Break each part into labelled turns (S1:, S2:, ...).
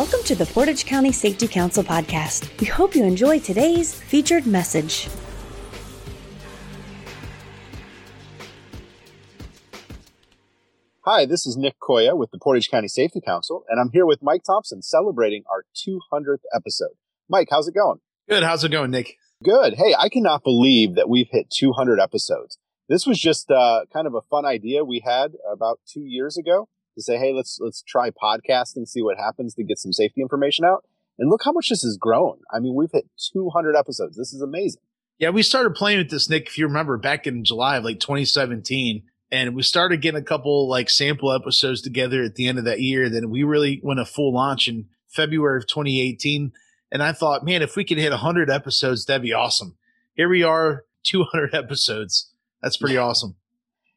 S1: Welcome to the Portage County Safety Council podcast. We hope you enjoy today's featured message.
S2: Hi, this is Nick Koya with the Portage County Safety Council, and I'm here with Mike Thompson celebrating our 200th episode. Mike, how's it going?
S3: Good. How's it going, Nick?
S2: Good. Hey, I cannot believe that we've hit 200 episodes. This was just uh, kind of a fun idea we had about two years ago to say, hey, let's let's try podcasting, see what happens to get some safety information out. And look how much this has grown. I mean, we've hit 200 episodes. This is amazing.
S3: Yeah, we started playing with this, Nick, if you remember, back in July of like 2017. And we started getting a couple like sample episodes together at the end of that year. Then we really went a full launch in February of 2018. And I thought, man, if we could hit 100 episodes, that'd be awesome. Here we are, 200 episodes. That's pretty awesome.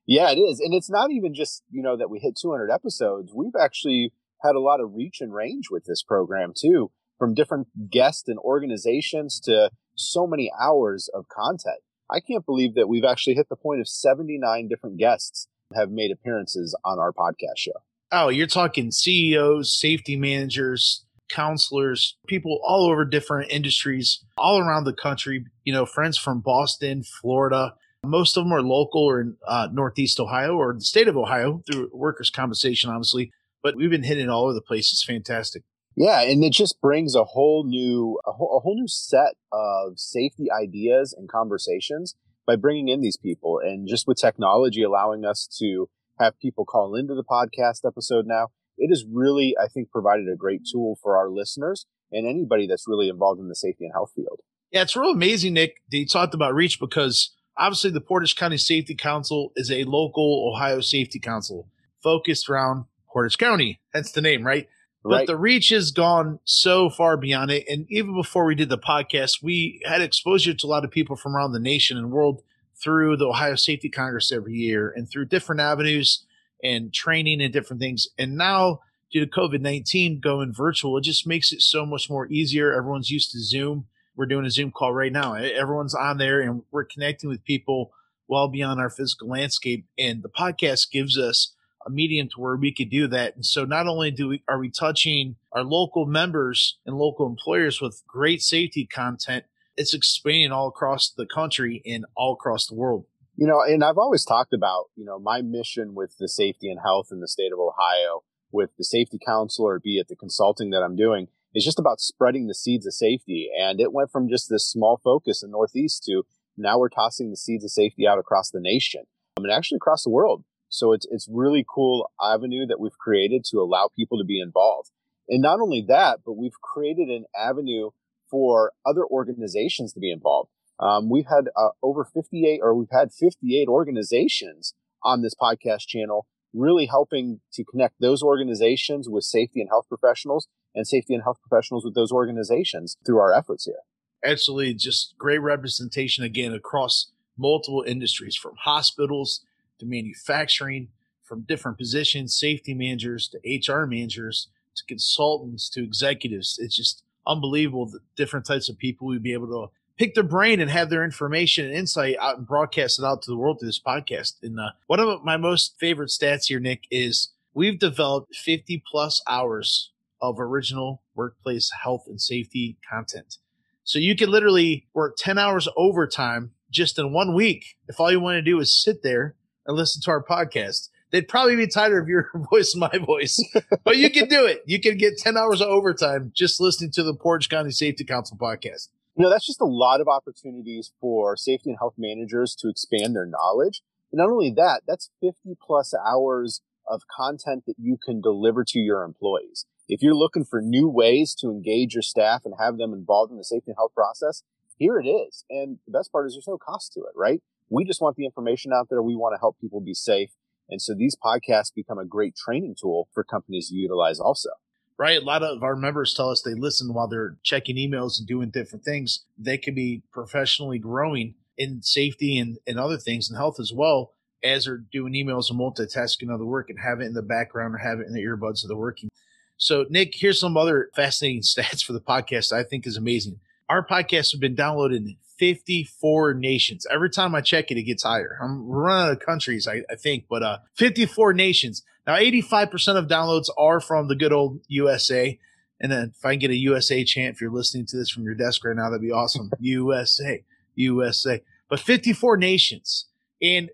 S2: Yeah, it is. And it's not even just, you know, that we hit 200 episodes. We've actually had a lot of reach and range with this program too, from different guests and organizations to so many hours of content. I can't believe that we've actually hit the point of 79 different guests have made appearances on our podcast show.
S3: Oh, you're talking CEOs, safety managers, counselors, people all over different industries, all around the country. You know, friends from Boston, Florida. Most of them are local or in uh, Northeast Ohio or the state of Ohio through workers' compensation, obviously. But we've been hitting all over the place. It's fantastic.
S2: Yeah, and it just brings a whole new a whole, a whole new set of safety ideas and conversations by bringing in these people and just with technology allowing us to have people call into the podcast episode now it has really, I think, provided a great tool for our listeners and anybody that's really involved in the safety and health field.
S3: Yeah, it's real amazing, Nick, that you talked about reach because obviously the Portage County Safety Council is a local Ohio safety council focused around Portage County. That's the name, right? But the reach has gone so far beyond it. And even before we did the podcast, we had exposure to a lot of people from around the nation and world through the Ohio Safety Congress every year and through different avenues and training and different things. And now, due to COVID 19 going virtual, it just makes it so much more easier. Everyone's used to Zoom. We're doing a Zoom call right now. Everyone's on there and we're connecting with people well beyond our physical landscape. And the podcast gives us a medium to where we could do that. And so not only do we are we touching our local members and local employers with great safety content, it's expanding all across the country and all across the world.
S2: You know, and I've always talked about, you know, my mission with the safety and health in the state of Ohio, with the safety council or be it the consulting that I'm doing, is just about spreading the seeds of safety. And it went from just this small focus in Northeast to now we're tossing the seeds of safety out across the nation I mean, actually across the world. So it's, it's really cool avenue that we've created to allow people to be involved. And not only that, but we've created an avenue for other organizations to be involved. Um, we've had uh, over 58 or we've had 58 organizations on this podcast channel really helping to connect those organizations with safety and health professionals and safety and health professionals with those organizations through our efforts here.
S3: Absolutely. Just great representation again across multiple industries from hospitals to manufacturing, from different positions, safety managers to HR managers to consultants to executives. It's just unbelievable the different types of people we'd be able to pick their brain and have their information and insight out and broadcast it out to the world through this podcast. And uh, one of my most favorite stats here, Nick, is we've developed 50 plus hours of original workplace health and safety content. So you can literally work 10 hours overtime just in one week if all you want to do is sit there and listen to our podcast. They'd probably be tired of your voice, my voice, but you can do it. You can get 10 hours of overtime just listening to the Portage County Safety Council podcast
S2: you know, that's just a lot of opportunities for safety and health managers to expand their knowledge. And not only that, that's 50 plus hours of content that you can deliver to your employees. If you're looking for new ways to engage your staff and have them involved in the safety and health process, here it is. And the best part is there's no cost to it, right? We just want the information out there. We want to help people be safe. And so these podcasts become a great training tool for companies to utilize also
S3: right? A lot of our members tell us they listen while they're checking emails and doing different things. They can be professionally growing in safety and, and other things and health as well as they're doing emails and multitasking other work and have it in the background or have it in the earbuds of the working. So, Nick, here's some other fascinating stats for the podcast I think is amazing. Our podcast have been downloaded in 54 nations. Every time I check it, it gets higher. I'm running out of countries, I, I think, but uh, 54 nations. Now, 85% of downloads are from the good old USA, And then if I can get a USA chant, if you're listening to this from your desk right now, that'd be awesome. USA, USA. But 54 nations in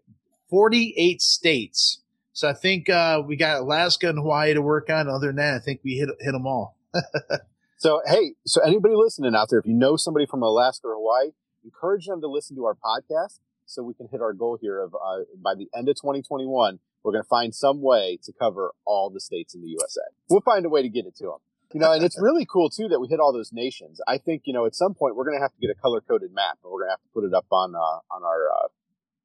S3: 48 states. So I think uh, we got Alaska and Hawaii to work on. Other than that, I think we hit hit them all.
S2: so hey, so anybody listening out there, if you know somebody from Alaska or Hawaii, encourage them to listen to our podcast so we can hit our goal here of uh, by the end of 2021, we're going to find some way to cover all the states in the USA. We'll find a way to get it to them. You know, and it's really cool too that we hit all those nations. I think you know at some point we're going to have to get a color coded map, and we're going to have to put it up on uh, on our uh,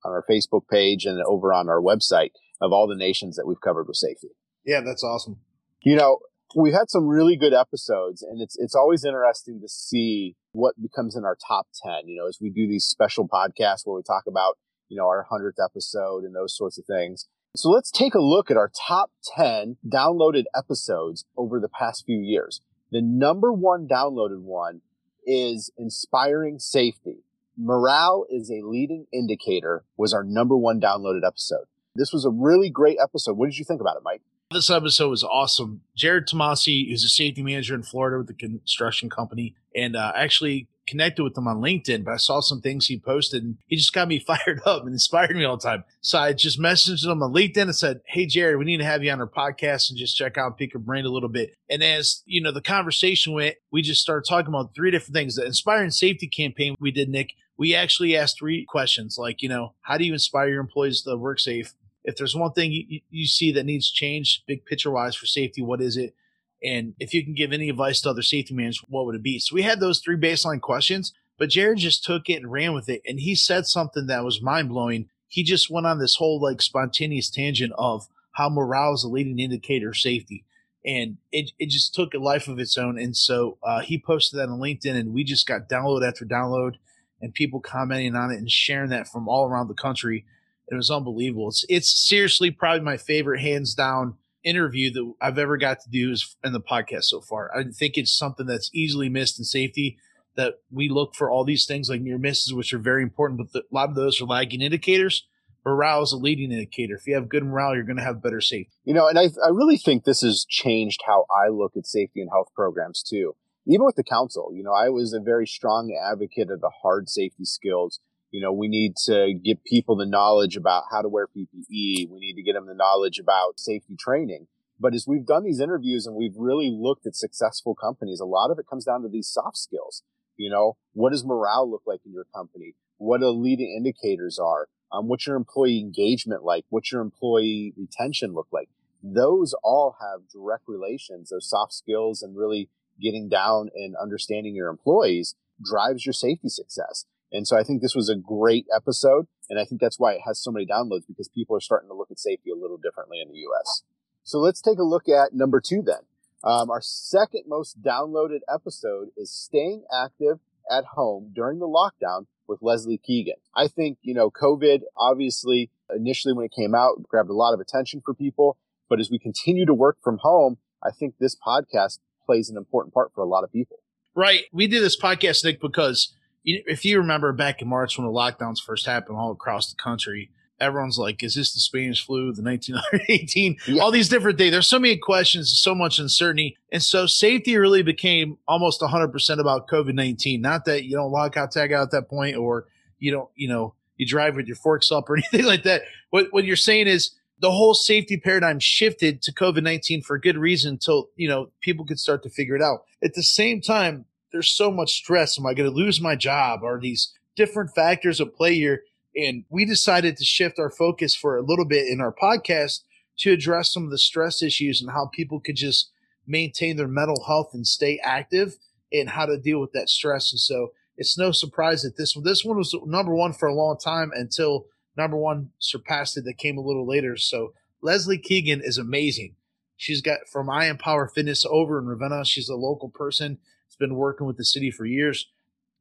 S2: on our Facebook page and over on our website of all the nations that we've covered with safety.
S3: Yeah, that's awesome.
S2: You know, we've had some really good episodes, and it's it's always interesting to see what becomes in our top ten. You know, as we do these special podcasts where we talk about you know our hundredth episode and those sorts of things. So let's take a look at our top 10 downloaded episodes over the past few years. The number one downloaded one is Inspiring Safety. Morale is a leading indicator was our number one downloaded episode. This was a really great episode. What did you think about it, Mike?
S3: This episode was awesome. Jared Tomasi is a safety manager in Florida with the construction company and uh, actually connected with him on LinkedIn, but I saw some things he posted and he just got me fired up and inspired me all the time. So I just messaged him on LinkedIn and said, Hey, Jared, we need to have you on our podcast and just check out Pick Your Brain a little bit. And as you know, the conversation went, we just started talking about three different things. The inspiring safety campaign we did, Nick, we actually asked three questions like, you know, how do you inspire your employees to work safe? If there's one thing you, you see that needs change, big picture wise for safety, what is it? And if you can give any advice to other safety managers, what would it be? So we had those three baseline questions, but Jared just took it and ran with it. And he said something that was mind blowing. He just went on this whole like spontaneous tangent of how morale is a leading indicator of safety. And it, it just took a life of its own. And so uh, he posted that on LinkedIn, and we just got download after download and people commenting on it and sharing that from all around the country. It was unbelievable. It's, it's seriously probably my favorite, hands down, interview that I've ever got to do in the podcast so far. I think it's something that's easily missed in safety that we look for all these things like near misses, which are very important, but the, a lot of those are lagging indicators. Morale is a leading indicator. If you have good morale, you're going to have better safety.
S2: You know, and I, I really think this has changed how I look at safety and health programs too. Even with the council, you know, I was a very strong advocate of the hard safety skills you know, we need to give people the knowledge about how to wear PPE. We need to get them the knowledge about safety training. But as we've done these interviews and we've really looked at successful companies, a lot of it comes down to these soft skills. You know, what does morale look like in your company? What are the leading indicators are? Um, what's your employee engagement like? What's your employee retention look like? Those all have direct relations. Those soft skills and really getting down and understanding your employees drives your safety success. And so I think this was a great episode. And I think that's why it has so many downloads because people are starting to look at safety a little differently in the US. So let's take a look at number two then. Um, our second most downloaded episode is staying active at home during the lockdown with Leslie Keegan. I think, you know, COVID obviously initially when it came out grabbed a lot of attention for people. But as we continue to work from home, I think this podcast plays an important part for a lot of people.
S3: Right. We did this podcast, Nick, because if you remember back in March when the lockdowns first happened all across the country, everyone's like, is this the Spanish flu, the 1918, yeah. all these different things. There's so many questions, so much uncertainty. And so safety really became almost 100% about COVID 19. Not that you don't lock out, tag out at that point, or you don't, you know, you drive with your forks up or anything like that. What, what you're saying is the whole safety paradigm shifted to COVID 19 for a good reason until, you know, people could start to figure it out. At the same time, there's so much stress. Am I going to lose my job? Are these different factors at play here? And we decided to shift our focus for a little bit in our podcast to address some of the stress issues and how people could just maintain their mental health and stay active and how to deal with that stress. And so it's no surprise that this one, this one was number one for a long time until number one surpassed it that came a little later. So Leslie Keegan is amazing. She's got from I Empower Fitness over in Ravenna. She's a local person has been working with the city for years,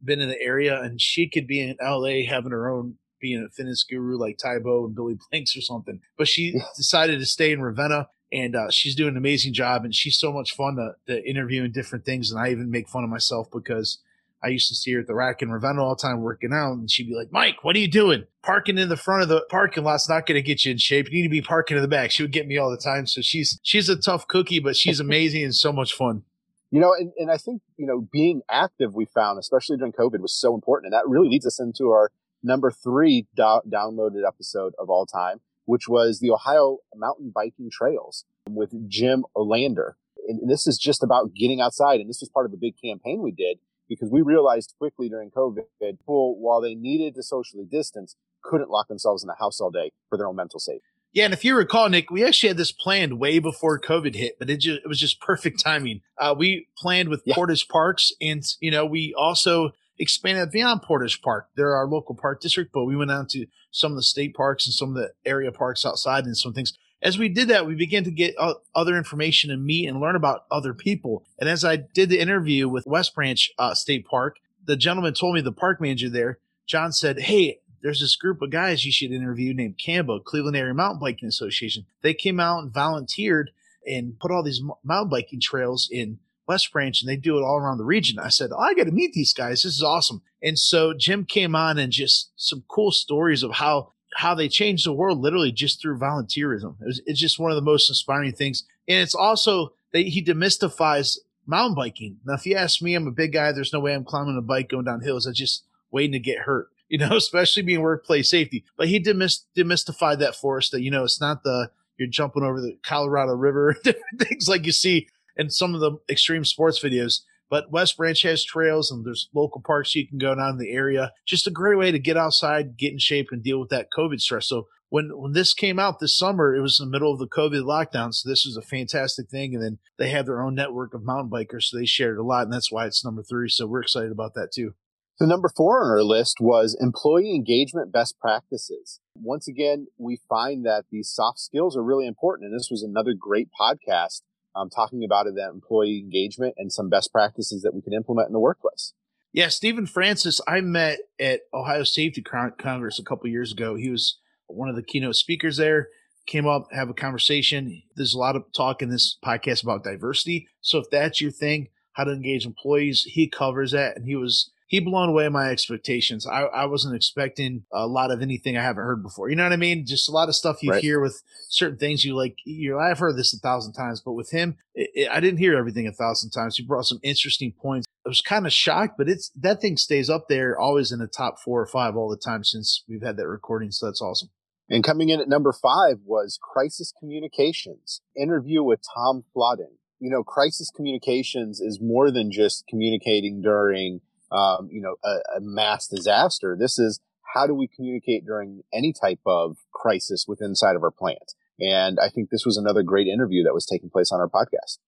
S3: been in the area, and she could be in LA having her own being a fitness guru like Tae Bo and Billy Blanks or something. But she decided to stay in Ravenna and uh, she's doing an amazing job and she's so much fun to, to interview and different things. And I even make fun of myself because I used to see her at the rack in Ravenna all the time working out, and she'd be like, "Mike, what are you doing? Parking in the front of the parking lot's not going to get you in shape. You need to be parking in the back." She would get me all the time. So she's she's a tough cookie, but she's amazing and so much fun.
S2: You know, and, and I think, you know, being active, we found, especially during COVID, was so important. And that really leads us into our number three do- downloaded episode of all time, which was the Ohio Mountain Biking Trails with Jim Olander. And this is just about getting outside. And this was part of a big campaign we did because we realized quickly during COVID, people, while they needed to socially distance, couldn't lock themselves in the house all day for their own mental safety.
S3: Yeah, and if you recall, Nick, we actually had this planned way before COVID hit, but it just it was just perfect timing. Uh, we planned with yeah. Portage Parks, and you know, we also expanded beyond Portage Park. They're our local park district, but we went out to some of the state parks and some of the area parks outside and some things. As we did that, we began to get uh, other information and meet and learn about other people. And as I did the interview with West Branch uh, State Park, the gentleman told me the park manager there, John said, "Hey, there's this group of guys you should interview named CAMBA, Cleveland Area Mountain Biking Association. They came out and volunteered and put all these mountain biking trails in West Branch and they do it all around the region. I said, oh, I got to meet these guys. This is awesome. And so Jim came on and just some cool stories of how how they changed the world literally just through volunteerism. It was, it's just one of the most inspiring things. And it's also that he demystifies mountain biking. Now, if you ask me, I'm a big guy. There's no way I'm climbing a bike going down hills. I just waiting to get hurt you know, especially being workplace safety. But he demystified that for us that, you know, it's not the, you're jumping over the Colorado River, things like you see in some of the extreme sports videos. But West Branch has trails and there's local parks you can go down in the area. Just a great way to get outside, get in shape, and deal with that COVID stress. So when when this came out this summer, it was in the middle of the COVID lockdown. So this was a fantastic thing. And then they have their own network of mountain bikers, so they shared a lot, and that's why it's number three. So we're excited about that too.
S2: So number four on our list was employee engagement best practices. Once again, we find that these soft skills are really important. And this was another great podcast um, talking about that employee engagement and some best practices that we can implement in the workplace.
S3: Yeah, Stephen Francis, I met at Ohio Safety Congress a couple years ago. He was one of the keynote speakers there. Came up, have a conversation. There's a lot of talk in this podcast about diversity. So if that's your thing, how to engage employees, he covers that. And he was he blown away my expectations. I, I wasn't expecting a lot of anything I haven't heard before. You know what I mean? Just a lot of stuff you right. hear with certain things you like. You I've heard this a thousand times, but with him, it, it, I didn't hear everything a thousand times. He brought some interesting points. I was kind of shocked, but it's that thing stays up there, always in the top four or five all the time since we've had that recording. So that's awesome.
S2: And coming in at number five was crisis communications interview with Tom Flodden. You know, crisis communications is more than just communicating during um, you know, a, a mass disaster. This is how do we communicate during any type of crisis within inside of our plant? And I think this was another great interview that was taking place on our podcast.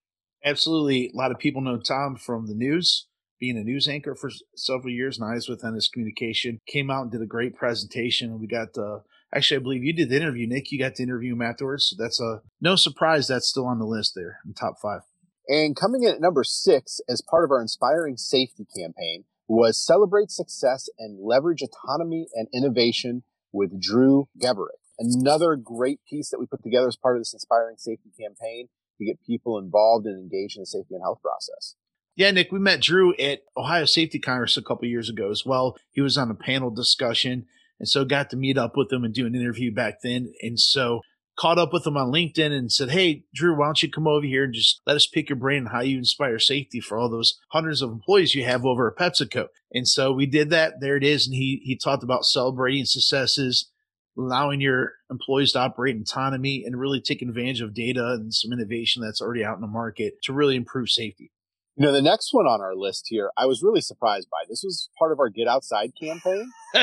S3: Absolutely. A lot of people know Tom from the news, being a news anchor for several years, and I was with Ennis Communication. Came out and did a great presentation. And we got, uh, actually, I believe you did the interview, Nick. You got to interview him afterwards. So that's a no surprise that's still on the list there in top five.
S2: And coming in at number six as part of our Inspiring Safety campaign, was celebrate success and leverage autonomy and innovation with Drew Geberick. Another great piece that we put together as part of this inspiring safety campaign to get people involved and engaged in the safety and health process.
S3: Yeah, Nick, we met Drew at Ohio Safety Congress a couple years ago as well. He was on a panel discussion and so got to meet up with him and do an interview back then. And so caught up with him on LinkedIn and said, Hey, Drew, why don't you come over here and just let us pick your brain on how you inspire safety for all those hundreds of employees you have over at PepsiCo. And so we did that. There it is. And he, he talked about celebrating successes, allowing your employees to operate in autonomy and really taking advantage of data and some innovation that's already out in the market to really improve safety.
S2: You know, the next one on our list here, I was really surprised by. This was part of our Get Outside campaign,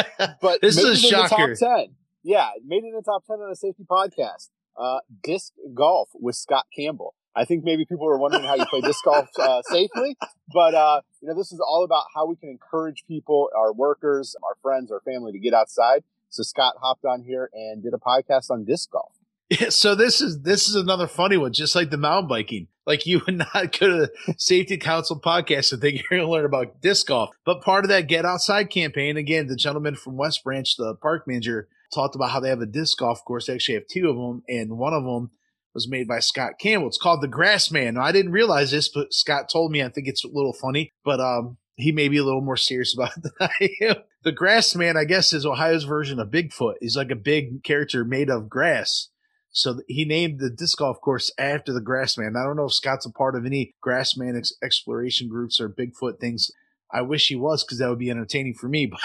S2: but
S3: this is a shocker.
S2: top 10. Yeah, made it in the top 10 on a safety podcast. Uh, disc golf with Scott Campbell. I think maybe people were wondering how you play disc golf uh, safely, but uh, you know this is all about how we can encourage people, our workers, our friends, our family to get outside. So Scott hopped on here and did a podcast on disc golf.
S3: Yeah, so this is this is another funny one, just like the mountain biking. Like you would not go to the Safety Council podcast and think you're going to learn about disc golf. But part of that Get Outside campaign, again, the gentleman from West Branch, the park manager, talked about how they have a disc golf course. They actually have two of them, and one of them was made by Scott Campbell. It's called the Grassman. Now, I didn't realize this, but Scott told me. I think it's a little funny, but um, he may be a little more serious about it than I am. The Grassman, I guess, is Ohio's version of Bigfoot. He's like a big character made of grass. So he named the disc golf course after the Grassman. I don't know if Scott's a part of any Grassman ex- exploration groups or Bigfoot things. I wish he was because that would be entertaining for me.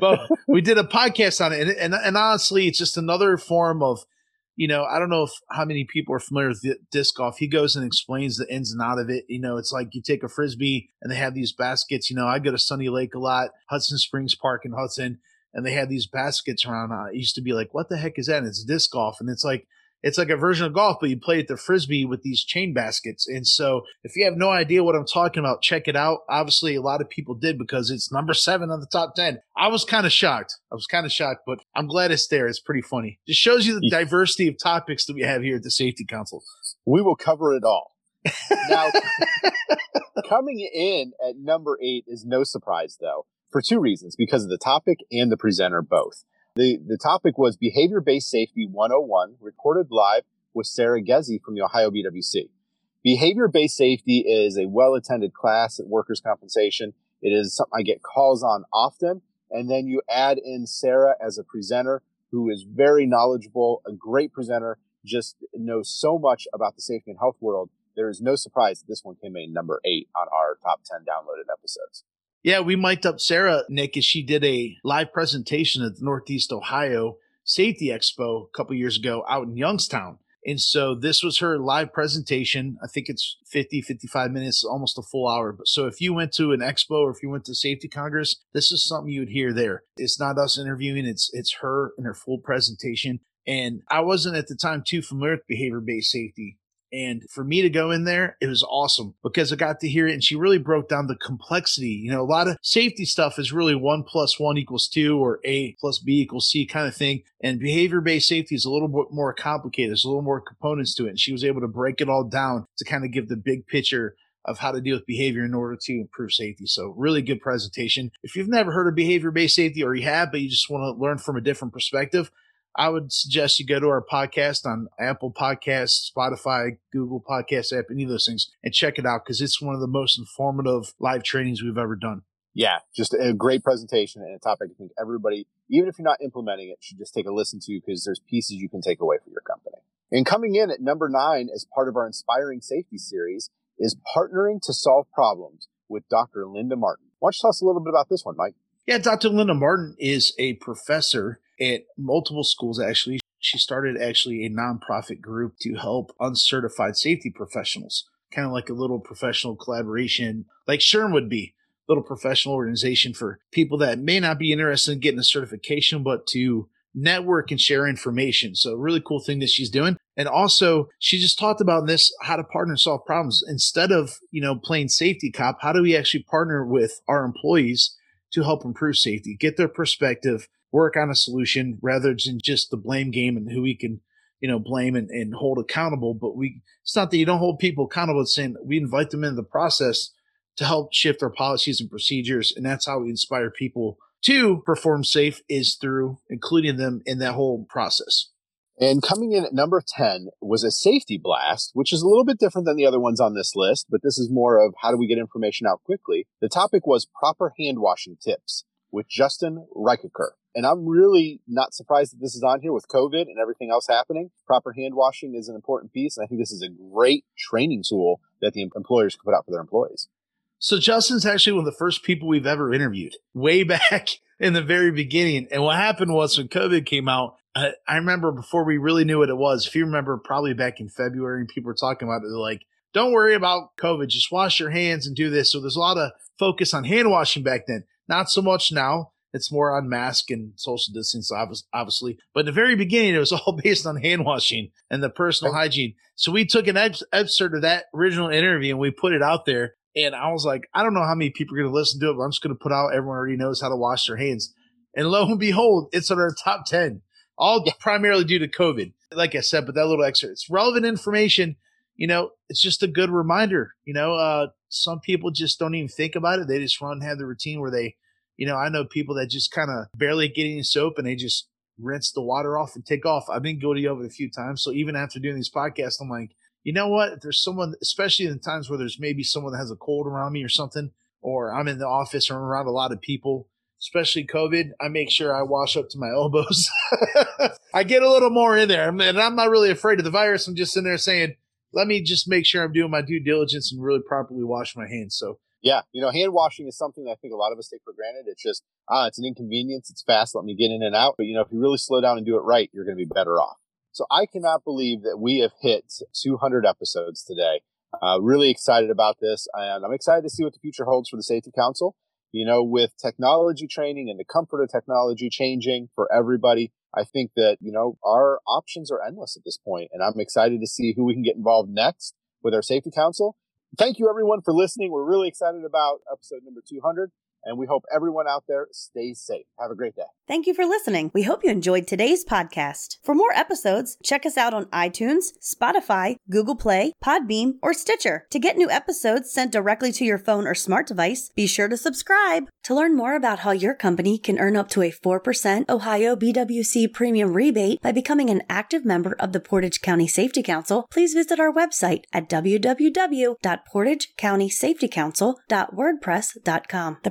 S3: But, we did a podcast on it, and, and, and honestly, it's just another form of, you know, I don't know if how many people are familiar with disc golf. He goes and explains the ins and out of it. You know, it's like you take a frisbee and they have these baskets. You know, I go to Sunny Lake a lot, Hudson Springs Park in Hudson and they had these baskets around. Uh, it used to be like, what the heck is that? And it's disc golf, and it's like it's like a version of golf, but you play at the frisbee with these chain baskets. And so, if you have no idea what I'm talking about, check it out. Obviously, a lot of people did because it's number seven on the top ten. I was kind of shocked. I was kind of shocked, but I'm glad it's there. It's pretty funny. Just shows you the diversity of topics that we have here at the Safety Council.
S2: We will cover it all. now, coming in at number eight is no surprise, though for two reasons because of the topic and the presenter both. The, the topic was Behavior Based Safety 101, recorded live with Sarah Gezi from the Ohio BWC. Behavior based safety is a well attended class at workers' compensation. It is something I get calls on often. And then you add in Sarah as a presenter who is very knowledgeable, a great presenter, just knows so much about the safety and health world. There is no surprise that this one came in number eight on our top 10 downloaded episodes.
S3: Yeah, we mic'd up Sarah, Nick, as she did a live presentation at the Northeast Ohio Safety Expo a couple years ago out in Youngstown. And so this was her live presentation. I think it's 50, 55 minutes, almost a full hour. So if you went to an expo or if you went to Safety Congress, this is something you would hear there. It's not us interviewing, it's it's her in her full presentation. And I wasn't at the time too familiar with behavior based safety. And for me to go in there, it was awesome because I got to hear it and she really broke down the complexity. You know, a lot of safety stuff is really one plus one equals two or A plus B equals C kind of thing. And behavior based safety is a little bit more complicated. There's a little more components to it. And she was able to break it all down to kind of give the big picture of how to deal with behavior in order to improve safety. So really good presentation. If you've never heard of behavior based safety or you have, but you just want to learn from a different perspective, I would suggest you go to our podcast on Apple Podcasts, Spotify, Google Podcast app, any of those things, and check it out because it's one of the most informative live trainings we've ever done.
S2: Yeah, just a great presentation and a topic I think everybody, even if you're not implementing it, should just take a listen to because there's pieces you can take away for your company. And coming in at number nine as part of our Inspiring Safety series is partnering to solve problems with Dr. Linda Martin. Why don't you tell us a little bit about this one, Mike?
S3: Yeah, Dr. Linda Martin is a professor at multiple schools actually. She started actually a nonprofit group to help uncertified safety professionals, kind of like a little professional collaboration, like SHRM would be, little professional organization for people that may not be interested in getting a certification, but to network and share information. So really cool thing that she's doing. And also she just talked about this, how to partner and solve problems instead of, you know, playing safety cop. How do we actually partner with our employees to help improve safety, get their perspective, work on a solution rather than just the blame game and who we can, you know, blame and, and hold accountable. But we, it's not that you don't hold people accountable. It's saying we invite them into the process to help shift our policies and procedures. And that's how we inspire people to perform safe is through including them in that whole process.
S2: And coming in at number 10 was a safety blast, which is a little bit different than the other ones on this list, but this is more of how do we get information out quickly. The topic was proper hand washing tips with Justin Reichaker. And I'm really not surprised that this is on here with COVID and everything else happening. Proper hand washing is an important piece. And I think this is a great training tool that the employers can put out for their employees.
S3: So Justin's actually one of the first people we've ever interviewed way back in the very beginning. And what happened was when COVID came out, I, remember before we really knew what it was, if you remember probably back in February and people were talking about it, they're like, don't worry about COVID, just wash your hands and do this. So there's a lot of focus on hand washing back then. Not so much now. It's more on mask and social distance, obviously. But in the very beginning, it was all based on hand washing and the personal hygiene. So we took an excerpt of that original interview and we put it out there. And I was like, I don't know how many people are going to listen to it, but I'm just going to put out everyone already knows how to wash their hands. And lo and behold, it's on our top 10, all primarily due to COVID. Like I said, but that little excerpt, it's relevant information. You know, it's just a good reminder. You know, uh, some people just don't even think about it. They just run, have the routine where they, you know, I know people that just kind of barely get any soap and they just rinse the water off and take off. I've been guilty of it a few times. So even after doing these podcasts, I'm like, you know what? If there's someone, especially in times where there's maybe someone that has a cold around me or something, or I'm in the office or I'm around a lot of people, especially COVID, I make sure I wash up to my elbows. I get a little more in there, and I'm not really afraid of the virus. I'm just in there saying, let me just make sure I'm doing my due diligence and really properly wash my hands. So
S2: yeah, you know, hand washing is something that I think a lot of us take for granted. It's just, ah, it's an inconvenience. It's fast. Let me get in and out. But, you know, if you really slow down and do it right, you're going to be better off. So I cannot believe that we have hit 200 episodes today. Uh, really excited about this. And I'm excited to see what the future holds for the Safety Council. You know, with technology training and the comfort of technology changing for everybody, I think that, you know, our options are endless at this. And I'm excited to see who we can get involved next with our Safety Council Thank you everyone for listening. We're really excited about episode number 200 and we hope everyone out there stays safe. Have a great day.
S1: Thank you for listening. We hope you enjoyed today's podcast. For more episodes, check us out on iTunes, Spotify, Google Play, Podbean, or Stitcher. To get new episodes sent directly to your phone or smart device, be sure to subscribe. To learn more about how your company can earn up to a 4% Ohio BWC premium rebate by becoming an active member of the Portage County Safety Council, please visit our website at www.portagecountysafetycouncil.wordpress.com. The